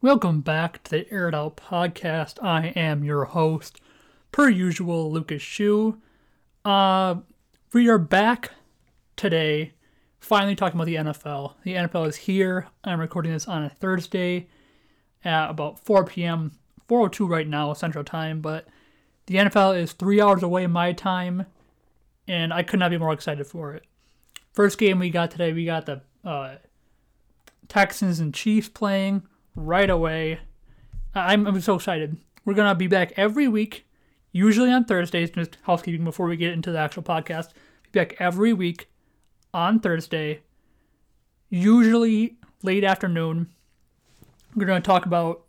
Welcome back to the Air Out podcast. I am your host, per usual, Lucas Shu. Uh, we are back today, finally talking about the NFL. The NFL is here. I'm recording this on a Thursday at about 4 p.m. 4:02 right now Central Time, but the NFL is three hours away my time, and I could not be more excited for it. First game we got today, we got the uh, Texans and Chiefs playing right away. I'm, I'm so excited. We're going to be back every week, usually on Thursdays, just housekeeping before we get into the actual podcast. Be back every week on Thursday, usually late afternoon. We're going to talk about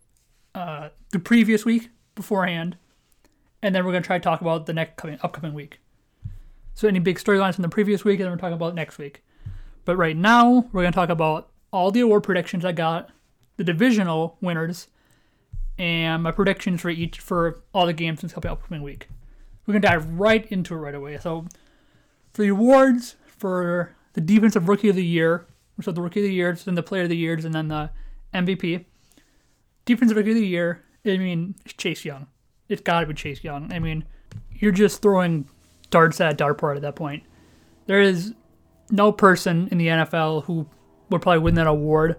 uh, the previous week beforehand, and then we're going to try to talk about the next coming, upcoming week. So, any big storylines from the previous week, and then we're talking about next week. But right now, we're going to talk about all the award predictions I got the divisional winners and my predictions for each for all the games in this upcoming week. We're gonna dive right into it right away. So for the awards for the defensive rookie of the year, so the rookie of the year, then the player of the years, and then the MVP. Defensive rookie of the year, I mean Chase Young. It's gotta be Chase Young. I mean, you're just throwing darts at a dartboard at that point. There is no person in the NFL who would probably win that award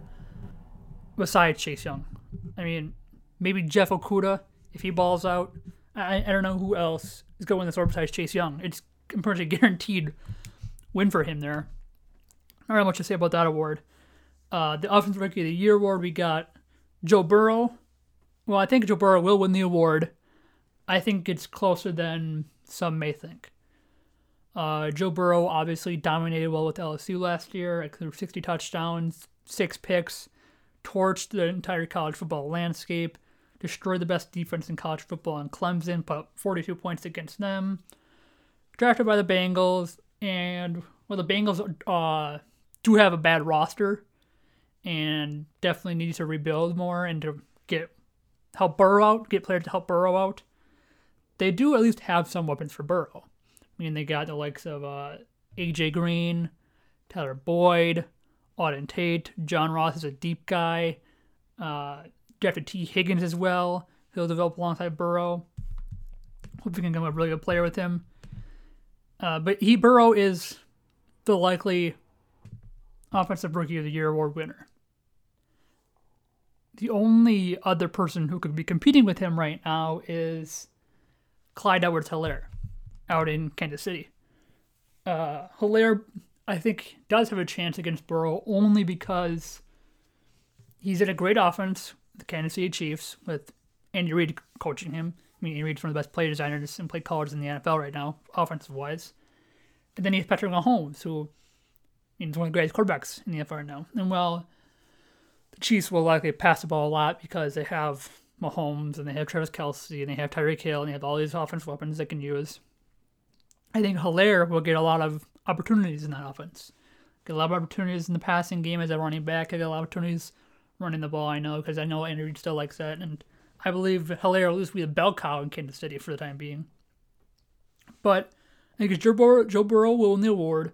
besides Chase Young. I mean, maybe Jeff Okudah if he balls out. I, I don't know who else is going this award besides Chase Young. It's pretty guaranteed win for him there. Not really much to say about that award. Uh, the Offensive Rookie of the Year award, we got Joe Burrow. Well, I think Joe Burrow will win the award. I think it's closer than some may think. Uh, Joe Burrow obviously dominated well with LSU last year. Like, 60 touchdowns, six picks torched the entire college football landscape, destroyed the best defense in college football in Clemson, put up 42 points against them. Drafted by the Bengals, and well, the Bengals uh, do have a bad roster, and definitely need to rebuild more and to get help Burrow out, get players to help Burrow out. They do at least have some weapons for Burrow. I mean, they got the likes of uh, AJ Green, Tyler Boyd, Auden Tate. John Ross is a deep guy. Uh, drafted Tee Higgins as well. He'll develop alongside Burrow. Hope we can become a really good player with him. Uh, but he Burrow is the likely offensive rookie of the year award winner. The only other person who could be competing with him right now is Clyde Edwards Helaire out in Kansas City. Uh, Helaire I think does have a chance against Burrow only because he's in a great offense, the Kansas City Chiefs, with Andy Reid coaching him. I mean, Andy Reid's one of the best play designers and play callers in the NFL right now, offensive wise. And then he has Patrick Mahomes, who is one of the greatest quarterbacks in the NFL right now. And well, the Chiefs will likely pass the ball a lot because they have Mahomes and they have Travis Kelce and they have Tyreek Hill and they have all these offensive weapons they can use. I think Helaire will get a lot of opportunities in that offense. Get a lot of opportunities in the passing game as a running back. I get a lot of opportunities running the ball. I know because I know Andy Reid still likes that, and I believe Helaire will be a bell cow in Kansas City for the time being. But I think Joe Burrow, Joe Burrow will win the award,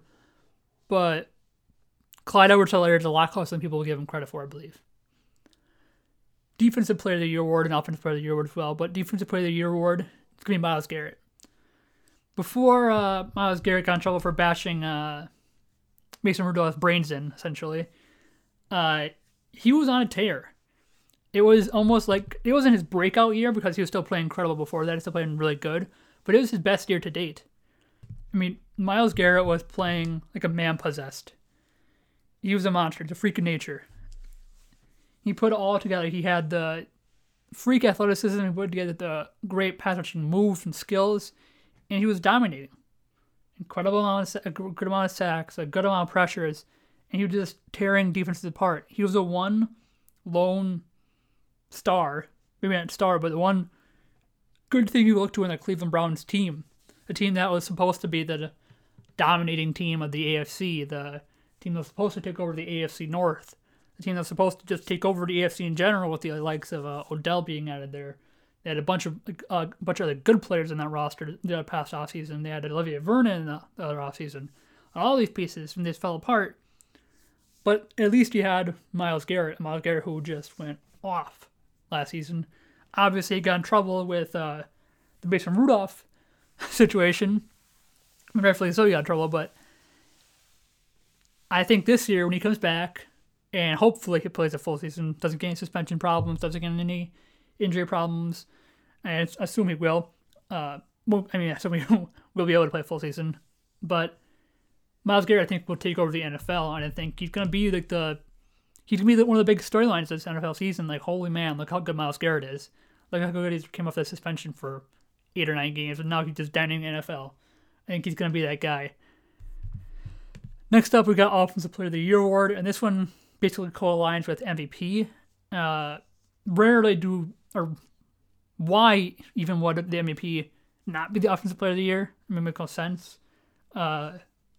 but Clyde Edwards-Helaire is a lot closer than people will give him credit for, I believe. Defensive Player of the Year award and Offensive Player of the Year award as well, but Defensive Player of the Year award it's gonna be Myles Garrett before uh, Myles Garrett got in trouble for bashing uh, Mason Rudolph's brains in, essentially, uh, he was on a tear. It was almost like it wasn't his breakout year because he was still playing incredible before that. He's still playing really good, but it was his best year to date. I mean, Myles Garrett was playing like a man possessed. He was a monster, it's a freak of nature. He put it all together. He had the freak athleticism, he put together the great pass rushing moves and skills and he was dominating. Incredible amount of a good amount of sacks, a good amount of pressures, and he was just tearing defenses apart. He was the one lone star, maybe not star, but the one good thing you look to in the Cleveland Browns team, the team that was supposed to be the dominating team of the AFC, the team that was supposed to take over the AFC North, the team that's supposed to just take over the AFC in general with the likes of uh, Odell being added there. They had a bunch of uh, a bunch of other good players in that roster the past offseason. They had Olivier Vernon in the, the other offseason. All these pieces, and they fell apart. But at least you had Myles Garrett, Myles Garrett who just went off last season. Obviously, he got in trouble with uh, the Mason Rudolph situation. Rightfully so, he got in trouble, but I think this year when he comes back, and hopefully he plays a full season, doesn't get any suspension problems, doesn't get any injury problems, and I assume he will. Uh, well, I mean, I assume he will be able to play full season, but Myles Garrett, I think, will take over the NFL, and I think he's gonna be like the he's gonna be one of the big storylines of this NFL season. Like, holy man, look how good Myles Garrett is. Look how good he came off that suspension for eight or nine games, and now he's just down in the NFL. I think he's gonna be that guy. Next up, we got Offensive Player of the Year award, and this one basically co-aligns with MVP. Uh, rarely do or why even would the MVP not be the Offensive Player of the Year? I mean, it makes no sense. Uh,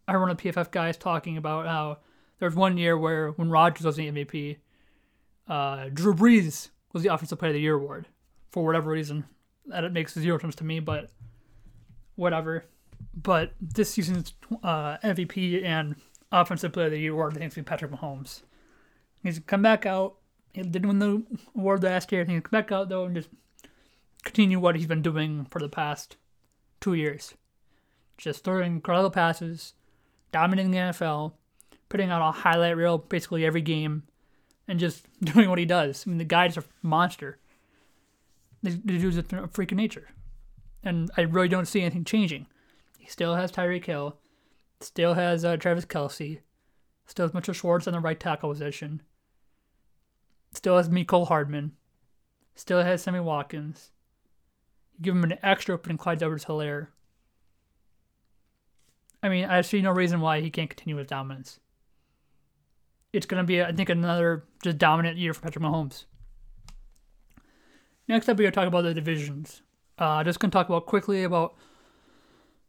I heard one of the PFF guys talking about how there was one year where when Rodgers was the MVP, uh, Drew Brees was the Offensive Player of the Year award for whatever reason. That it makes zero sense to me, but whatever. But this season's uh, MVP and Offensive Player of the Year award, I to Patrick Mahomes. He's come back out. He didn't win the award last year. He's come back out though and just continue what he's been doing for the past two years. Just throwing incredible passes, dominating the NFL, putting out a highlight reel basically every game, and just doing what he does. I mean, the guy's a monster. The, the dude's a freak of nature. And I really don't see anything changing. He still has Tyreek Hill, still has uh, Travis Kelce, still has Mitchell Schwartz on the right tackle position, still has Mecole Hardman, still has Sammy Watkins. You give him an extra opening Clyde Edwards Helaire. I mean, I see no reason why he can't continue his dominance. It's going to be, I think, another just dominant year for Patrick Mahomes. Next up, we're going to talk about the divisions. Uh, just going to talk about quickly about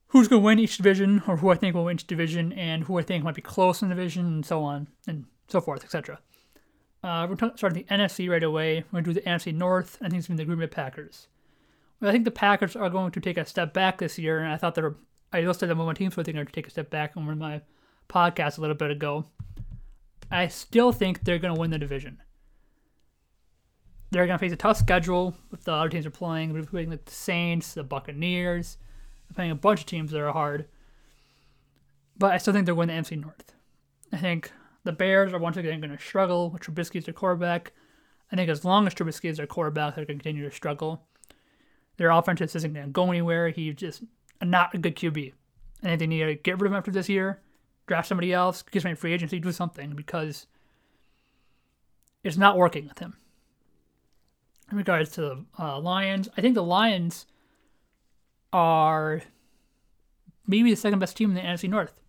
who's going to win each division, or who I think will win each division, and who I think might be close in the division, and so on, and so forth, etc. Uh, we're going to start the NFC right away. We're going to do the NFC North. I think it's going to be the Green Bay Packers. I think the Packers are going to take a step back this year, and I thought they were. I listed them on my team, so I think they're going to take a step back on my podcast a little bit ago. I still think they're going to win the division. They're going to face a tough schedule with the other teams are playing. Playing like the Saints, the Buccaneers. They're playing a bunch of teams that are hard. But I still think they're going to the NFC North. I think the Bears are once again going to struggle with Trubisky as their quarterback. I think as long as Trubisky is their quarterback, they're going to continue to struggle. Their offense isn't going to go anywhere. He's just not a good QB. I think they need to get rid of him after this year, draft somebody else, get some free agency, do something because it's not working with him. In regards to the uh, Lions, I think the Lions are maybe the second best team in the NFC North.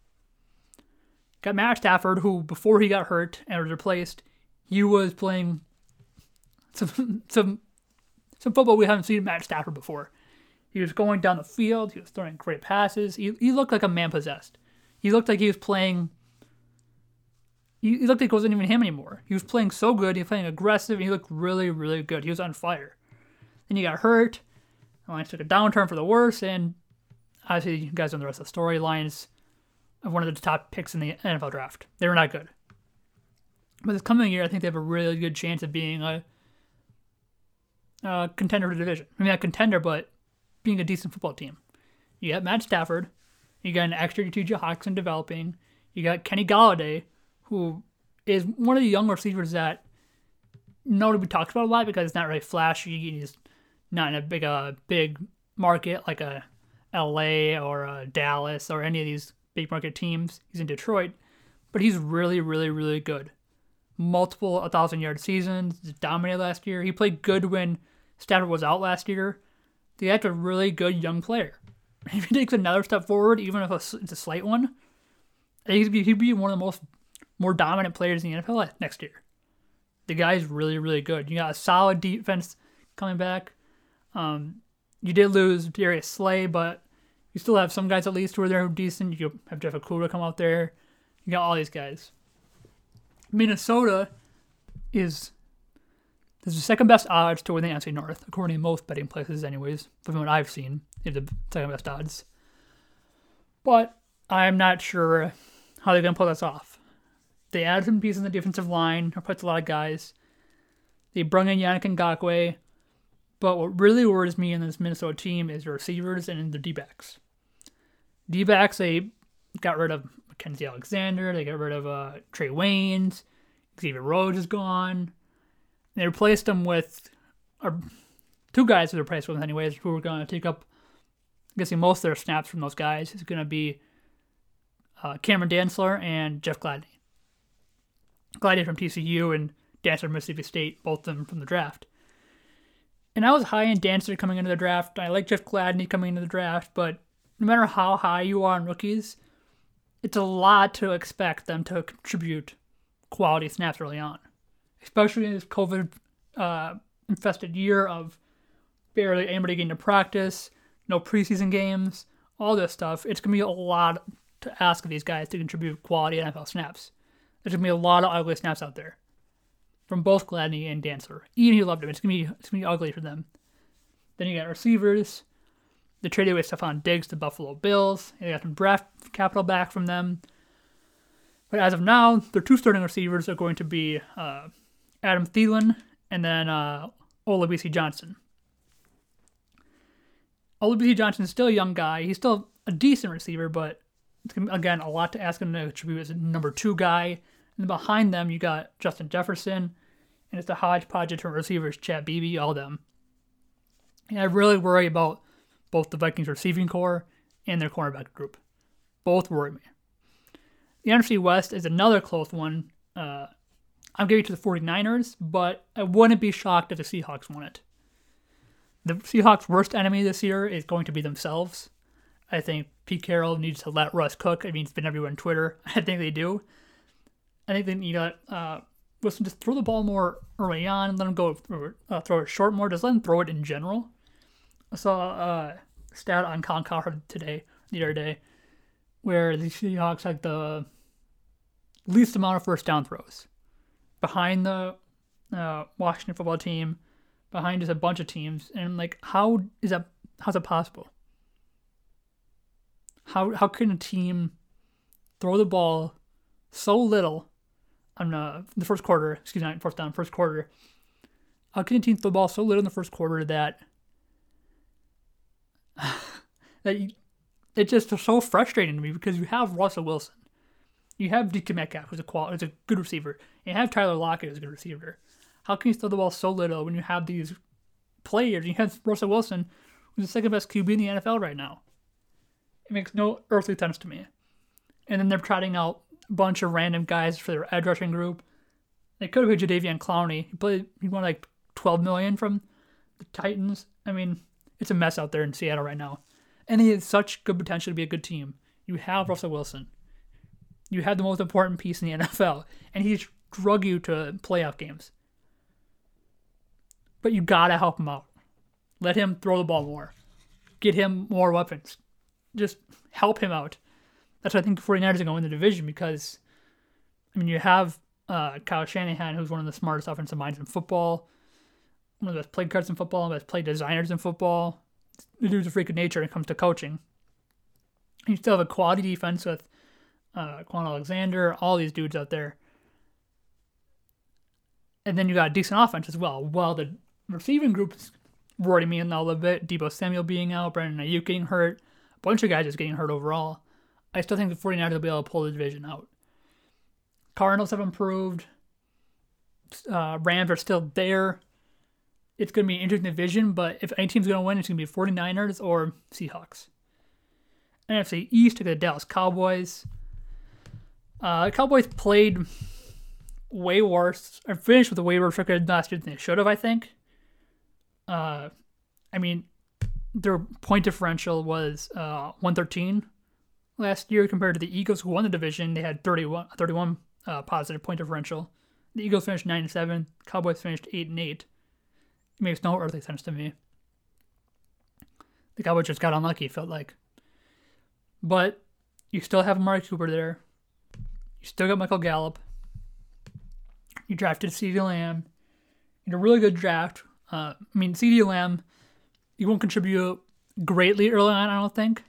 Got Matt Stafford, who before he got hurt and was replaced, he was playing some some some football we haven't seen Matt Stafford before. He was going down the field. He was throwing great passes. He, he looked like a man possessed. He looked like he was playing. He, he looked like it wasn't even him anymore. He was playing so good. He was playing aggressive. And he looked really, really good. He was on fire. Then he got hurt. Lions took a downturn for the worse. And obviously, you guys know the rest of the story. Lions of one of the top picks in the NFL draft. They were not good. But this coming year, I think they have a really good chance of being a, a contender the division. I mean, not contender, but being a decent football team. You got Matt Stafford. You got an extra T.J. Hockenson developing. You got Kenny Golladay, who is one of the young receivers that nobody talks about a lot because it's not really flashy. He's not in a big, uh, big market like a L.A. or a Dallas or any of these big market teams. He's in Detroit, but he's really, really, really good. Multiple 1,000 yard seasons, dominated last year. He played good when Stafford was out last year. They have a really good young player. If he takes another step forward, even if it's a slight one, he'd be, one of the most more dominant players in the NFL next year. The guy's really, really good. You got a solid defense coming back. Um, you did lose Darius Slay, but you still have some guys at least who are there who are decent. You have Jeff Okudah come out there. You got all these guys. Minnesota is there's the second best odds to win the NFC North, according to most betting places, anyways, from what I've seen. Is the second best odds. But I'm not sure how they're gonna pull this off. They added some pieces in the defensive line, replaced a lot of guys. They brought in Yannick Ngakoue. But what really worries me in this Minnesota team is the receivers and the D backs. D backs, they got rid of Mackensie Alexander, they got rid of uh, Trae Waynes, Xavier Rhodes is gone. They replaced them with uh, two guys who they replaced with, anyways, who are going to take up, I'm guessing, most of their snaps from those guys. Is going to be uh, Cameron Dantzler and Jeff Gladney. Gladney from TCU and Dantzler from Mississippi State, both of them from the draft. And I was high in Dantzler coming into the draft. I like Jeff Gladney coming into the draft, but no matter how high you are on rookies, it's a lot to expect them to contribute quality snaps early on, especially in this COVID uh, infested year of barely anybody getting to practice, no preseason games, all this stuff. It's gonna be a lot to ask of these guys to contribute quality NFL snaps. There's gonna be a lot of ugly snaps out there from both Gladney and Dantzler. Even he loved him. It's gonna be it's gonna be ugly for them. Then you got receivers. They traded away Stefon Diggs to Buffalo Bills. They got some draft capital back from them. But as of now, their two starting receivers are going to be uh, Adam Thielen and then uh, Olabisi Johnson. Olabisi Johnson is still a young guy. He's still a decent receiver, but again a lot to ask him to contribute as a number two guy. And behind them, you got Justin Jefferson, and it's a hodgepodge of receivers: Chad Beebe, all them. And I really worry about both the Vikings receiving corps and their cornerback group. Both worry me. The NFC West is another close one. Uh, I'm giving it to the 49ers, but I wouldn't be shocked if the Seahawks won it. The Seahawks' worst enemy this year is going to be themselves. I think Pete Carroll needs to let Russ cook. I mean, it's been everywhere on Twitter. I think they do. I think they need to uh, listen, just throw the ball more early on, let them go uh, throw it short more. Just let them throw it in general. I saw a stat on Colin Cowherd today, the other day, where the Seahawks had the least amount of first down throws behind the uh, Washington football team, behind just a bunch of teams, and like, how is that? How's that possible? How how can a team throw the ball so little on uh, the first quarter? Excuse me, fourth down, first quarter. How can a team throw the ball so little in the first quarter that that you, it's just so frustrating to me because you have Russell Wilson, you have DK Metcalf, who's a qual- who's a good receiver, and you have Tyler Lockett, who's a good receiver. How can you throw the ball so little when you have these players? You have Russell Wilson, who's the second best QB in the NFL right now. It makes no earthly sense to me. And then they're trotting out a bunch of random guys for their edge rushing group. They could have paid Jadeveon Clowney. He played. He won like 12 million from the Titans. I mean, it's a mess out there in Seattle right now. And he has such good potential to be a good team. You have Russell Wilson. You have the most important piece in the NFL, and he's drug you to playoff games. But you gotta help him out. Let him throw the ball more. Get him more weapons. Just help him out. That's why I think the 49ers are going to win the division because, I mean, you have uh, Kyle Shanahan, who's one of the smartest offensive minds in football one of the best play cards in football, one of the best play designers in football. The dude's a freak of nature when it comes to coaching. You still have a quality defense with uh, Kwon Alexander, all these dudes out there. And then you got a decent offense as well. While the receiving group's worrying me a little bit, Deebo Samuel being out, Brandon Aiyuk getting hurt, a bunch of guys just getting hurt overall. I still think the 49ers will be able to pull the division out. Cardinals have improved. Uh, Rams are still there it's going to be an interesting division, but if any team's going to win, it's going to be 49ers or Seahawks. NFC East, to the Dallas Cowboys. Uh, the Cowboys played way worse, or finished with a way worse record last year than they should have, I think. Uh, I mean, their point differential was uh, 113 last year compared to the Eagles, who won the division. They had 31, 31 uh, positive point differential. The Eagles finished 9 and 7. Cowboys finished 8 and 8. It makes no earthly sense to me. The Cowboys just got unlucky, it felt like. But you still have Amari Cooper there. You still got Michael Gallup. You drafted CeeDee Lamb. In a really good draft. Uh, I mean, CeeDee Lamb, he won't contribute greatly early on, I don't think,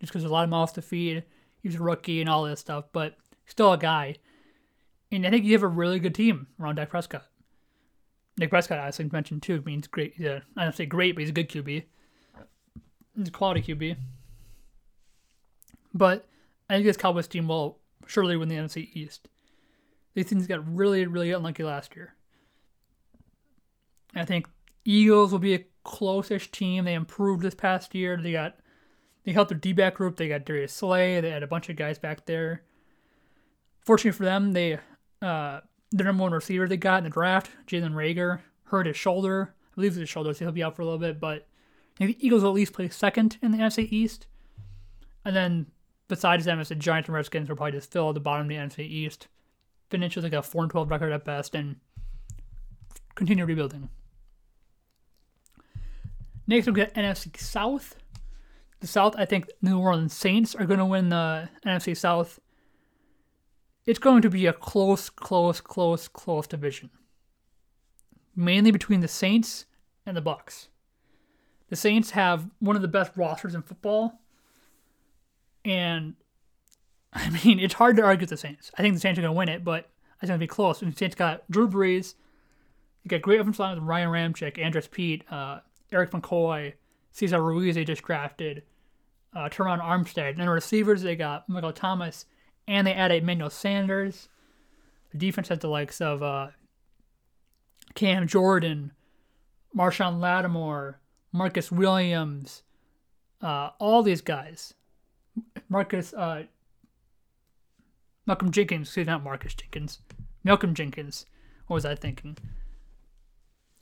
just because there's a lot of mouths to feed. He's a rookie and all this stuff, but still a guy. And I think you have a really good team around Dak Prescott. Nick Prescott, I think mentioned too, means great. Yeah, I don't say great, but he's a good QB. He's a quality QB. But I think this Cowboys team will surely win the NFC East. These teams got really, really unlucky last year. I think Eagles will be a close-ish team. They improved this past year. They got they helped their D-back group. They got Darius Slay. They had a bunch of guys back there. Fortunately for them, they uh, the number one receiver they got in the draft, Jalen Reagor, hurt his shoulder. I believe it's his shoulder, so he'll be out for a little bit. But I think the Eagles will at least play second in the NFC East. And then besides them, it's the Giants and Redskins will probably just fill the bottom of the NFC East, finish with like a 4 12 record at best, and continue rebuilding. Next, we'll get NFC South. The South, I think New Orleans Saints are going to win the NFC South. It's going to be a close, close, close, close division. Mainly between the Saints and the Bucks. The Saints have one of the best rosters in football. And I mean, it's hard to argue with the Saints. I think the Saints are going to win it, but it's going to be close. And the Saints got Drew Brees. You got great offensive line with Ryan Ramczyk, Andrus Peat, uh, Erik McCoy, Cesar Ruiz they just drafted, uh, Terron Armstead. And then receivers, they got Michael Thomas, and they added Emmanuel Sanders. The defense has the likes of uh, Cam Jordan, Marshon Lattimore, Marcus Williams, uh, all these guys. Marcus, uh, Malcolm Jenkins, excuse me, not Marcus Jenkins, Malcolm Jenkins. What was I thinking?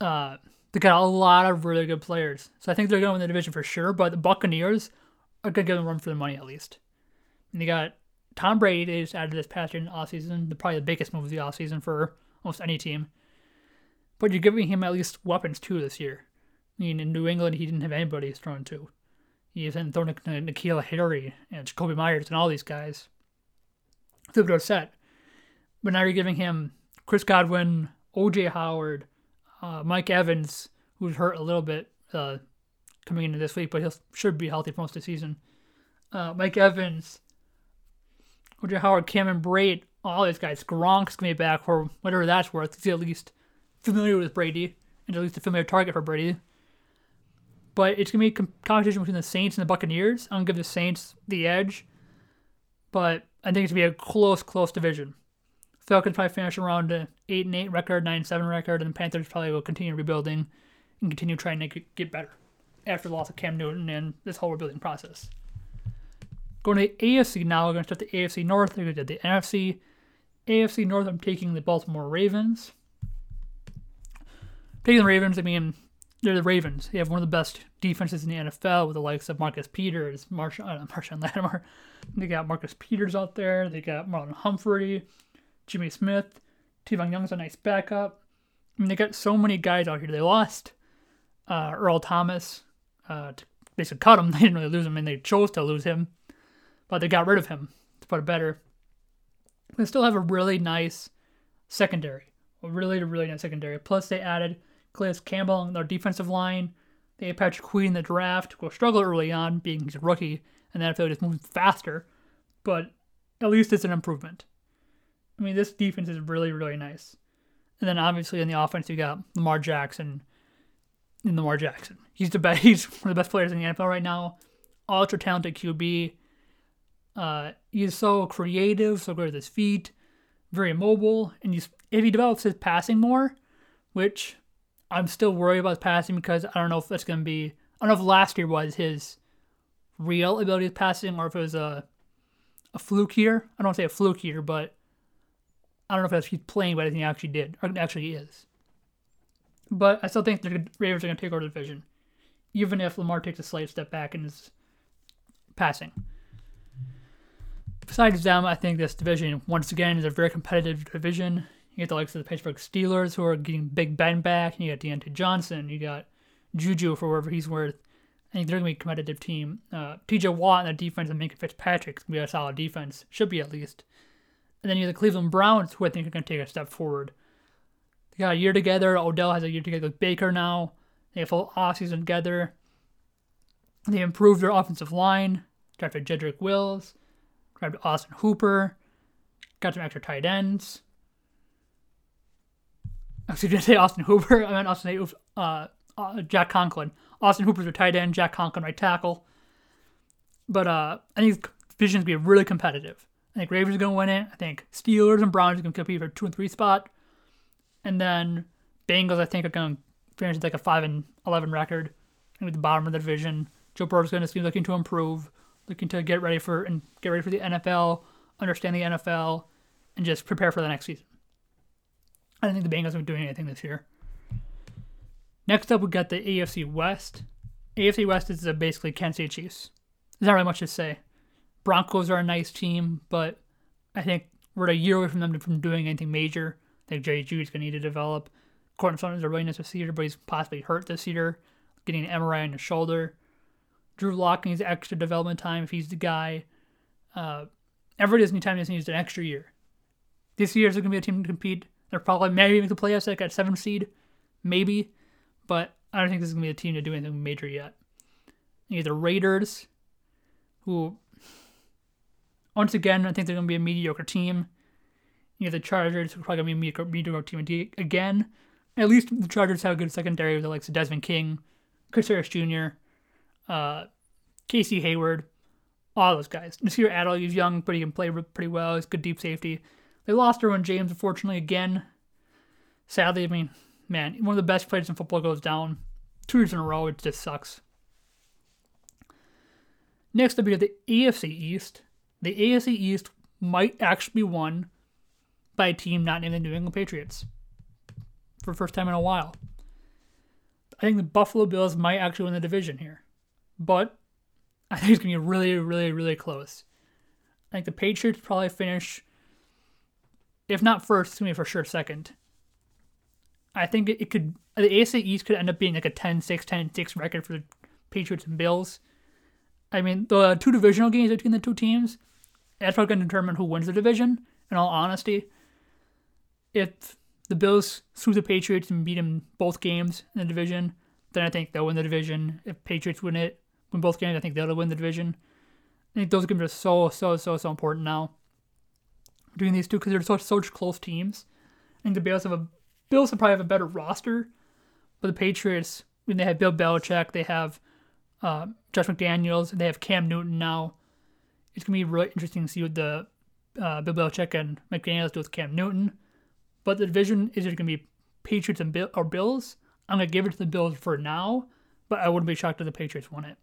Uh, they got a lot of really good players. So I think they're going to win the division for sure, but the Buccaneers are going to give them a run for their money at least. And they got Tom Brady, they just added this past year in the offseason, the probably the biggest move of the offseason for almost any team. But you're giving him at least weapons too this year. I mean, in New England, he didn't have anybody he's thrown to. He's been throwing to N'Keal Harry and Jakobi Myers and all these guys. Through set. But now you're giving him Chris Godwin, OJ Howard, uh, Mike Evans, who's hurt a little bit uh, coming into this week, but he should be healthy for most of the season. Uh, Mike Evans, OJ Howard, Cameron Brate, all these guys. Gronk's going to be back for whatever that's worth. He's at least familiar with Brady, and at least a familiar target for Brady. But it's going to be a competition between the Saints and the Buccaneers. I'm going to give the Saints the edge, but I think it's going to be a close, close division. Falcons probably finish around an eight and eight record, nine and seven record, and the Panthers probably will continue rebuilding and continue trying to get better after the loss of Cam Newton and this whole rebuilding process. Going to the AFC now, we're going to start the AFC North. We're going to the NFC. AFC North, I'm taking the Baltimore Ravens. Taking the Ravens, I mean, they're the Ravens. They have one of the best defenses in the NFL with the likes of Marcus Peters, Marshall, uh, Marshall Lattimore. They got Marcus Peters out there. They got Marlon Humphrey. Jimmy Smith, Tavon Young's a nice backup. I mean, they got so many guys out here. They lost uh, Earl Thomas. Uh, to basically cut him. They didn't really lose him, and they chose to lose him, but they got rid of him to put it better. They still have a really nice secondary, a really, really nice secondary. Plus, they added Calais Campbell on their defensive line. They had Patrick Queen in the draft, will struggle early on, being he's a rookie, and then NFL just moving faster, but at least it's an improvement. I mean, this defense is really, really nice. And then obviously in the offense, you got Lamar Jackson. And Lamar Jackson, he's the best. He's one of the best players in the NFL right now. Ultra talented QB. Uh, he's so creative, so good with his feet, very mobile, and he's if he develops his passing more, which I'm still worried about his passing because I don't know if that's going to be. I don't know if last year was his real ability of passing or if it was a a fluke year. I don't want to say a fluke year, but I don't know if that's he's playing better than he actually did, or actually is. But I still think the Ravens are going to take over the division, even if Lamar takes a slight step back in his passing. Besides them, I think this division, once again, is a very competitive division. You get the likes of the Pittsburgh Steelers, who are getting Big Ben back. and You got Diontae Johnson. You got Juju for whatever he's worth. I think they're going to be a competitive team. Uh, TJ Watt and the defense and Minkah Fitzpatrick going to be a solid defense. Should be at least. And then you have the Cleveland Browns, who I think are going to take a step forward. They got a year together. Odell has a year together with Baker now. They have full offseason together. They improved their offensive line. Drafted Jedrick Wills. Grabbed Austin Hooper. Got some extra tight ends. Actually, did I say Austin Hooper? I meant Austin uh, uh, Jack Conklin. Austin Hooper's a tight end. Jack Conklin right tackle. But uh, I think division's gonna be really competitive. I think Ravens are gonna win it. I think Steelers and Browns are gonna compete for two and three spot, and then Bengals I think are gonna finish with like a five and eleven record, with the bottom of the division. Joe Burrow's gonna be looking to improve, looking to get ready for and get ready for the NFL, understand the NFL, and just prepare for the next season. I don't think the Bengals are doing anything this year. Next up, we got the AFC West. AFC West is basically Kansas City Chiefs. There's not really much to say. Broncos are a nice team, but I think we're a year away from them from doing anything major. I think Jerry Jeudy's going to need to develop. Courtland Sutton is a really nice receiver, but he's possibly hurt this year, getting an MRI on his shoulder. Drew Lock needs extra development time if he's the guy. Uh, every Disney time just needs an extra year. This year is going to be a team to compete. They're probably maybe make the playoffs like at seven seed, maybe, but I don't think this is to be a team to do anything major yet. Either Raiders, who once again I think they're to be a mediocre team. You know, the Chargers are probably to be a mediocre, mediocre team again. At least the Chargers have a good secondary with the likes of Desmond King, Chris Harris Jr., uh, Casey Hayward, all those guys. Nasir Adderley, he's young, but he can play pretty well. He's good deep safety. They lost Derwin James, unfortunately, again. Sadly, I mean, man, one of the best players in football goes down two years in a row. It just sucks. Next up, we have the AFC East. The AFC East might actually be won by a team not named the New England Patriots for the first time in a while. I think the Buffalo Bills might actually win the division here, but I think it's going to be really, really, really close. I think the Patriots probably finish, if not first, it's to be for sure second. I think it, it could, the AFC East could end up being like a 10 6, 10 6 record for the Patriots and Bills. I mean, the two divisional games between the two teams, that's probably going to determine who wins the division, in all honesty. If the Bills sweep the Patriots and beat them both games in the division, then I think they'll win the division. If Patriots win it, win both games, I think they'll win the division. I think those games are so, so, so, so important now. Doing these two because they're such, such close teams. I think the Bills have a Bills probably have a better roster, but the Patriots, when they have Bill Belichick, they have uh, Josh McDaniels, they have Cam Newton now. It's gonna be really interesting to see what the uh, Bill Belichick and McDaniels do with Cam Newton. But the division is it gonna be Patriots and Bill, or Bills? I'm gonna give it to the Bills for now, but I wouldn't be shocked if the Patriots won it.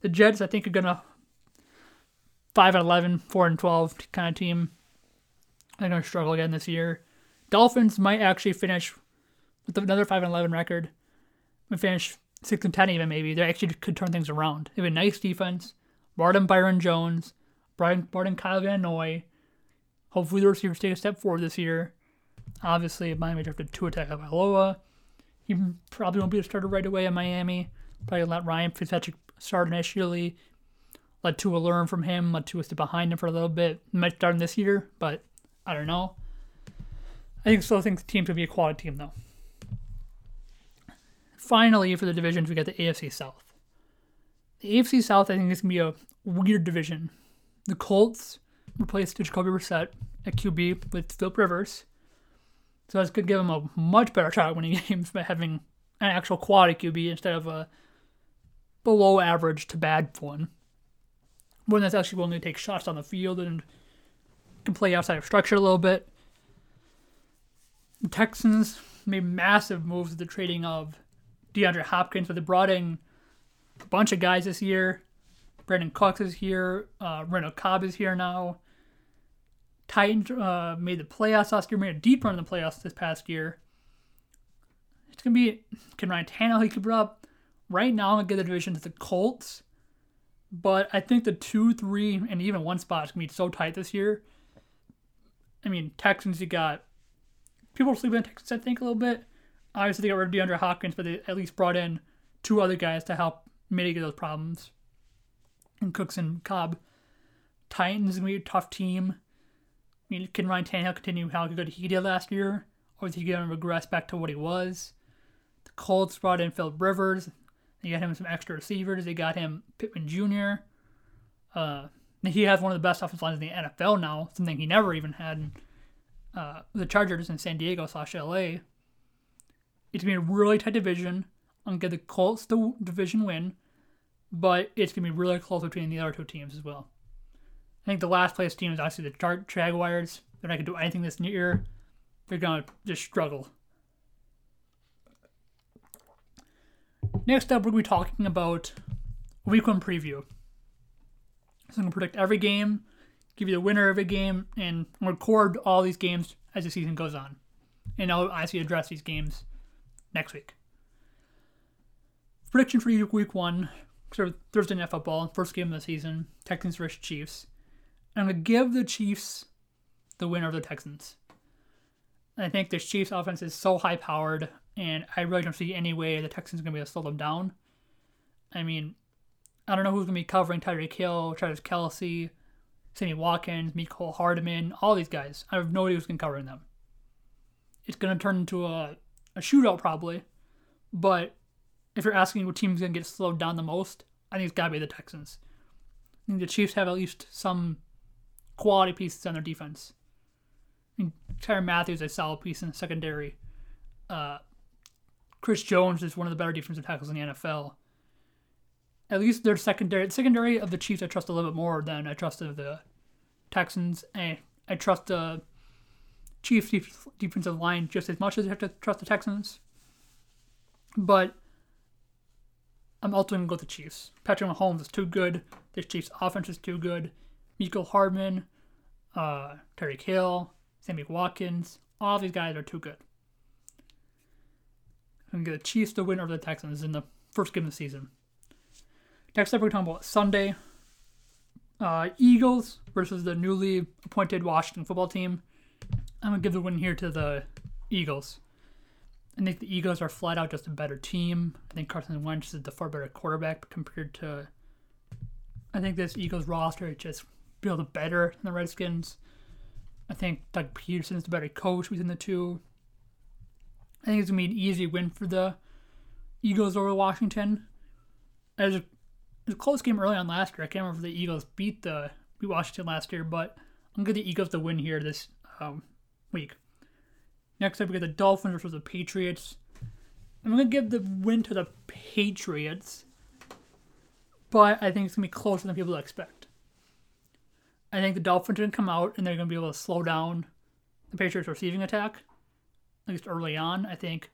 The Jets, I think, are gonna five and 11, 4 and twelve kind of team. They're gonna struggle again this year. Dolphins might actually finish with another five and 11 record. And finish six and ten even maybe. They actually could turn things around. They have a nice defense. Martin Byron Jones, Brian Barton Kyle Van Noy. Hopefully the receivers take a step forward this year. Obviously, Miami drafted Tua Tagovailoa. He probably won't be a starter right away in Miami. Probably let Ryan Fitzpatrick start initially. Let Tua learn from him. Let Tua stay behind him for a little bit. Might start him this year, but I don't know. I think still think the team could be a quality team though. Finally, for the divisions, we got the AFC South. The AFC South, I think, is gonna be a weird division. The Colts replaced Jacoby Brissett at QB with Philip Rivers, so that's gonna give them a much better shot at winning games by having an actual quality QB instead of a below average to bad one. One that's actually willing to take shots on the field and can play outside of structure a little bit. The Texans made massive moves with the trading of DeAndre Hopkins, but they brought in a bunch of guys this year. Brandin Cooks is here. Uh, Randall Cobb is here now. Titans uh, made the playoffs last year, made a deep run in the playoffs this past year. It's going to be, can Ryan Tannehill keep it up? Right now, I'm going to give the division to the Colts. But I think the two, three, and even one spot is going to be so tight this year. I mean, Texans, you got people sleeping on Texas, I think, a little bit. Obviously, they got rid of DeAndre Hopkins, but they at least brought in two other guys to help mitigate those problems. And Cooks and Cobb. Titans gonna be a tough team. I mean, can Ryan Tannehill continue how good he did last year, or is he gonna regress back to what he was? The Colts brought in Philip Rivers. They got him some extra receivers. They got him Pittman Jr. Uh, he has one of the best offensive lines in the NFL now, something he never even had uh, the Chargers in San Diego slash LA. It's going to be a really tight division. I'm going to give the Colts the division win, but it's going to be really close between the other two teams as well. I think the last place team is obviously the Jaguars. They're not going to do anything this year. They're going to just struggle. Next up, we're going to be talking about week one preview. So I'm to predict every game, give you the winner of a game, and record all these games as the season goes on. And I'll actually address these games next week. Prediction for week one, so Thursday Night Football, first game of the season, Texans vs. Chiefs. I'm to give the Chiefs the winner of the Texans. I think the Chiefs offense is so high powered, and I really don't see any way the Texans are to be able to slow them down. I mean, I don't know who's going to be covering Tyreek Hill, Travis Kelce, Sammy Watkins, Mecole Hardman, all these guys. I have no idea who's going to cover them. It's going to turn into a, a shootout probably, but if you're asking what team's going to get slowed down the most, I think it's got to be the Texans. I think the Chiefs have at least some quality pieces on their defense. I mean, Tyrann Mathieu is a solid piece in the secondary. Uh, Chris Jones is one of the better defensive tackles in the NFL. At least their secondary, secondary of the Chiefs, I trust a little bit more than I trust of the Texans. And I trust the Chiefs defensive line just as much as I have to trust the Texans. But I'm ultimately going to go with the Chiefs. Patrick Mahomes is too good. This Chiefs' offense is too good. Mecole Hardman, uh, Tyreek Hill, Sammy Watkins, all these guys are too good. I'm going to get the Chiefs to win over the Texans in the first game of the season. Next up, we're talking about Sunday. Uh, Eagles versus the newly appointed Washington football team. I'm to give the win here to the Eagles. I think the Eagles are flat out just a better team. I think Carson Wentz is the far better quarterback compared to. I think this Eagles roster is just built better than the Redskins. I think Doug Pederson is the better coach between the two. I think it's gonna be an easy win for the Eagles over Washington. A, it was a close game early on last year. I can't remember if the Eagles beat the beat Washington last year, but I'm gonna get the Eagles to win here this um, week. Next up, we got the Dolphins versus the Patriots. I'm gonna give the win to the Patriots, but I think it's gonna be closer than people expect. I think the Dolphins are gonna come out and they're gonna be able to slow down the Patriots' receiving attack, at least early on. I think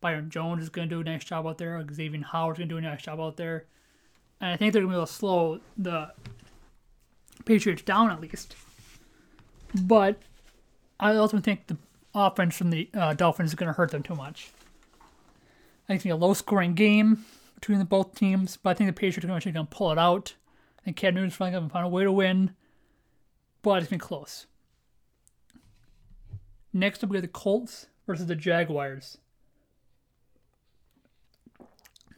Byron Jones is gonna do a nice job out there. Xavier Howard's gonna do a nice job out there, and I think they're gonna be able to slow the Patriots down at least. But I also think the offense from the uh, Dolphins is going to hurt them too much. I think it's going to be a low scoring game between the both teams, but I think the Patriots are actually going to pull it out. I think Cam Newton's probably going to find a way to win, but it's going to be close. Next up, we have the Colts versus the Jaguars.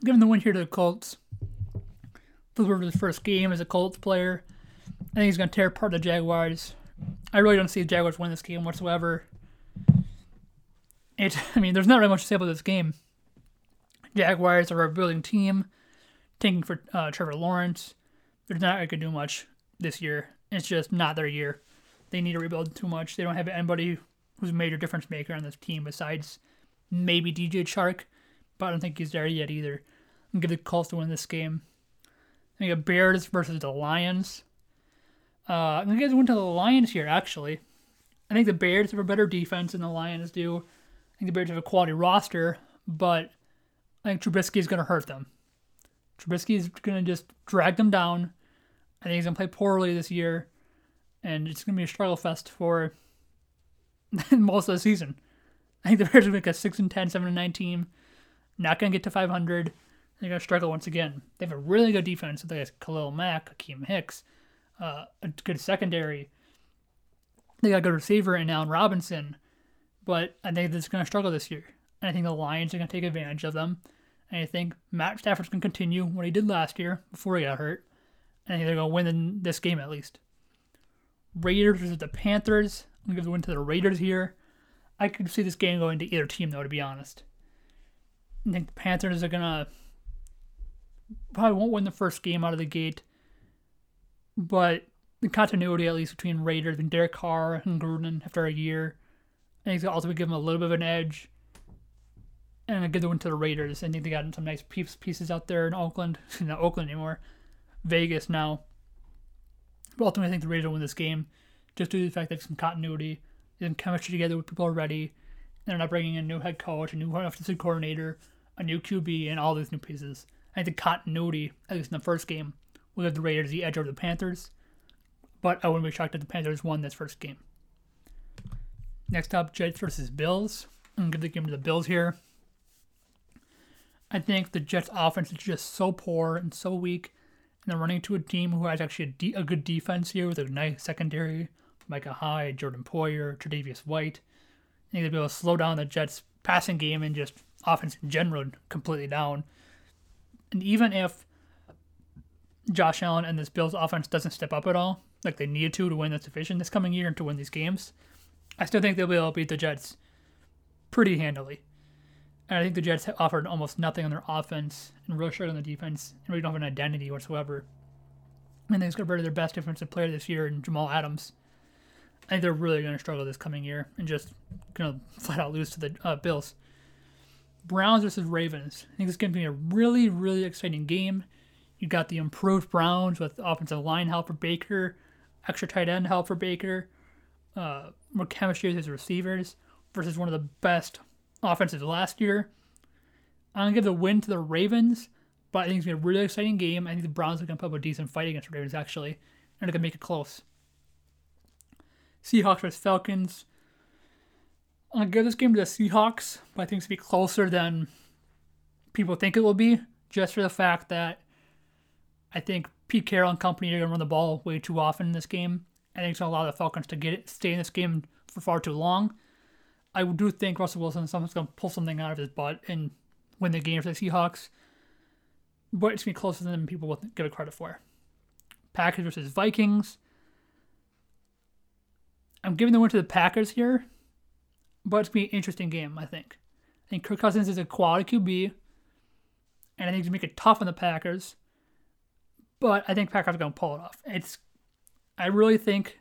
Giving the win here to the Colts. Was his first game as a Colts player. I think he's going to tear apart the Jaguars. I really don't see the Jaguars win this game whatsoever it, I mean, there's not really much to say about this game. Jaguars are a rebuilding team, tanking for uh, Trevor Lawrence. They're not going to do much this year. It's just not their year. They need to rebuild too much. They don't have anybody who's a major difference maker on this team besides maybe DJ Chark, but I don't think he's there yet either. I'm give the Colts to win this game. I think Bears versus the Lions. Uh, I'm going to the to the Lions here, actually. I think the Bears have a better defense than the Lions do I think the Bears have a quality roster, but I think Trubisky is going to hurt them. Trubisky is going to just drag them down. I think he's going to play poorly this year, and it's going to be a struggle fest for most of the season. I think the Bears are going to make a 6 and 10, 7 and 9 team. Not going to get to 500. They're going to struggle once again. They have a really good defense. They have Khalil Mack, Akiem Hicks, uh, a good secondary. They got a good receiver in Allen Robinson but I think they're going to struggle this year. And I think the Lions are going to take advantage of them. And I think Matt Stafford's going to continue what he did last year before he got hurt. And I think they're going to win in this game at least. Raiders versus the Panthers. I'm going to give the win to the Raiders here. I could see this game going to either team, though, to be honest. I think the Panthers are going to probably won't win the first game out of the gate. But the continuity, at least, between Raiders and Derek Carr and Gruden after a year – I think it's also give them a little bit of an edge. And I give the win to the Raiders. I think they got some nice pieces out there in Oakland. Not Oakland anymore. Vegas now. But ultimately, I think the Raiders will win this game just due to the fact that some continuity, some chemistry together with people already. And they're not bringing in a new head coach, a new offensive coordinator, a new QB, and all these new pieces. I think the continuity, at least in the first game, will give the Raiders the edge over the Panthers. But I wouldn't be shocked if the Panthers won this first game. Next up, Jets versus Bills. I'm to give the game to the Bills here. I think the Jets' offense is just so poor and so weak, and they're running to a team who has actually a, de- a good defense here with a nice secondary, Micah Hyde, Jordan Poyer, Tre'Davious White. I think they'll be able to slow down the Jets' passing game and just offense in general completely down. And even if Josh Allen and this Bills offense doesn't step up at all, like they need to to win this division this coming year and to win these games, I still think they'll be able to beat the Jets pretty handily. And I think the Jets have offered almost nothing on their offense and really struggled on the defense and really don't have an identity whatsoever. And they've of their best defensive player this year in Jamal Adams. I think they're really going to struggle this coming year and just going to flat out lose to the uh, Bills. Browns versus Ravens. I think this is going to be a really, really exciting game. You got the improved Browns with offensive line help for Baker, extra tight end help for Baker, uh, more chemistry with his receivers versus one of the best offenses last year. I'm gonna give the win to the Ravens, but I think it's gonna be a really exciting game. I think the Browns are gonna put up a decent fight against the Ravens actually, and they're gonna make it close. Seahawks versus Falcons. Gonna give this game to the Seahawks, but I think it's gonna be closer than people think it will be, just for the fact that I think Pete Carroll and company are gonna run the ball way too often in this game. I think it's gonna allow the Falcons to get it, stay in this game for far too long. I do think Russell Wilson going to pull something out of his butt and win the game for the Seahawks. But it's to be closer than people will give it credit for. Packers versus Vikings. I'm giving the win to the Packers here, but it's to be an interesting game, I think. I think Kirk Cousins is a quality QB, and I think he's to make it tough on the Packers. But I think Packers are going to pull it off. It's, I really think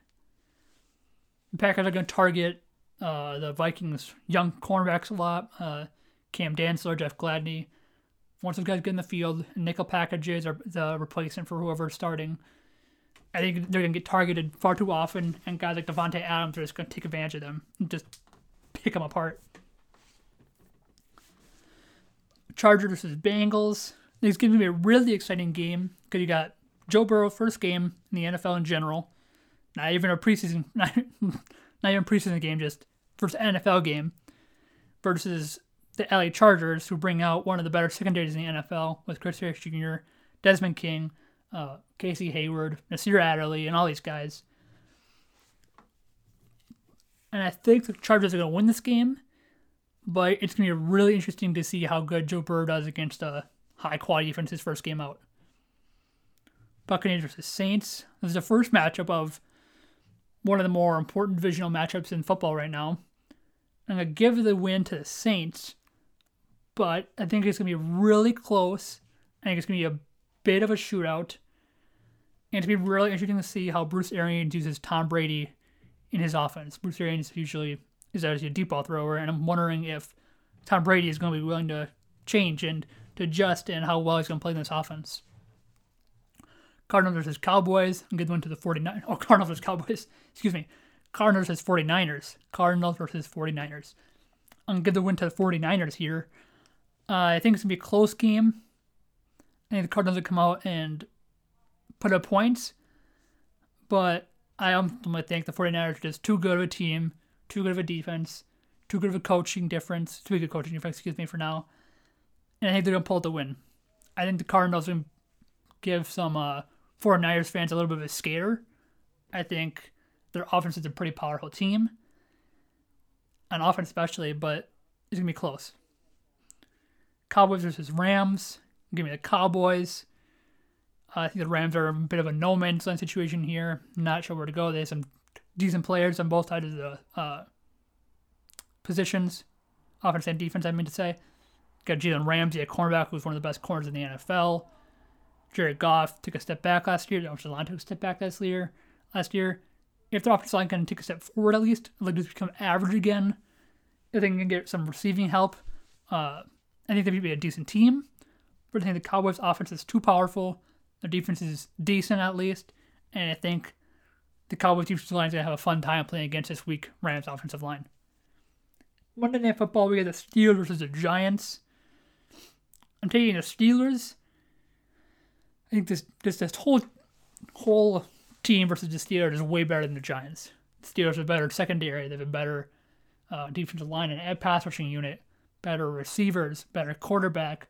the Packers are going to target uh, the Vikings young cornerbacks a lot. Uh, Cam Dantzler, Jeff Gladney. Once those guys get in the field, nickel packages are the replacement for whoever's starting. I think they're going to get targeted far too often, and guys like Davante Adams are just going to take advantage of them and just pick them apart. Chargers versus Bengals. It's going to be a really exciting game because you got Joe Burrow first game in the NFL in general. Not even a preseason, not, not even preseason game, just first NFL game versus the LA Chargers, who bring out one of the better secondaries in the NFL with Chris Harris Jr., Desmond King, uh, Casey Hayward, Nasir Adderley, and all these guys. And I think the Chargers are going to win this game, but it's going to be really interesting to see how good Joe Burrow does against uh, a high quality defense his first game out. Buccaneers versus Saints. This is the first matchup of one of the more important divisional matchups in football right now. I'm going to give the win to the Saints, but I think it's going to be really close. I think it's going to be a bit of a shootout. And it's going to be really interesting to see how Bruce Arians uses Tom Brady in his offense. Bruce Arians usually is actually a deep ball thrower, and I'm wondering if Tom Brady is going to be willing to change and to adjust and how well he's going to play in this offense. Cardinals versus Cowboys. I'm going to the 49 Oh, Cardinals versus Cowboys. Excuse me. Cardinals versus 49ers. Cardinals versus 49ers. I'm going to give the win to the 49ers here. Uh, I think it's going to be a close game. I think the Cardinals will come out and put up points. But I ultimately think the 49ers are just too good of a team, too good of a defense, too good of a coaching difference, too good coaching difference, excuse me, for now. And I think they're going to pull the win. I think the Cardinals will give some uh, 49ers fans a little bit of a scare. I think their offense is a pretty powerful team, on offense especially, but it's gonna be close. Cowboys versus Rams. Give me the Cowboys. Uh, I think the Rams are a bit of a no man's land situation here. Not sure where to go. They have some decent players on both sides of the uh, positions, offense and defense. I mean to say. Got Jalen Ramsey, a cornerback who's one of the best corners in the NFL. Jared Goff took a step back last year. Line took a step back last year. Last year, if their offensive line can take a step forward at least, like just become average again, if they can get some receiving help, uh, I think they would be a decent team, but I think the Cowboys' offense is too powerful. Their defense is decent at least, and I think the Cowboys' defensive line is to have a fun time playing against this weak Rams offensive line. Monday Night Football, we get the Steelers versus the Giants. I'm taking the Steelers. I think this this this whole whole team versus the Steelers is way better than the Giants. The Steelers are better secondary. They have a better uh, defensive line and pass rushing unit, better receivers, better quarterback,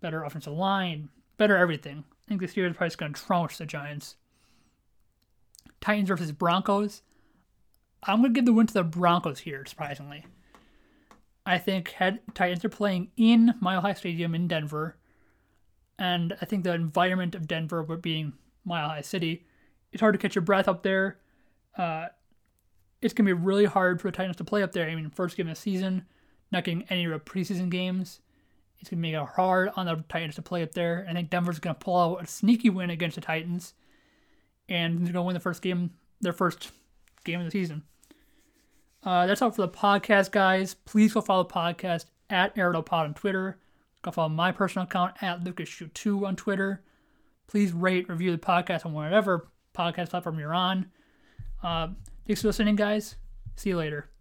better offensive line, better everything. I think the Steelers are probably going to trounce the Giants. Titans versus Broncos. I'm going to give the win to the Broncos here, surprisingly. I think head Titans are playing in Mile High Stadium in Denver, and I think the environment of Denver, being Mile High City, it's hard to catch your breath up there. Uh, it's gonna be really hard for the Titans to play up there. I mean, first game of the season, not getting any real preseason games. It's gonna make it hard on the Titans to play up there. I think Denver's gonna pull out a sneaky win against the Titans, and they're gonna win the first game, their first game of the season. Uh, that's all for the podcast, guys. Please go follow the podcast at AirItOutPod on Twitter. Go follow my personal account at LucasShoot2 on Twitter. Please rate, review the podcast on whatever podcast platform you're on. Uh, thanks for listening, guys. See you later.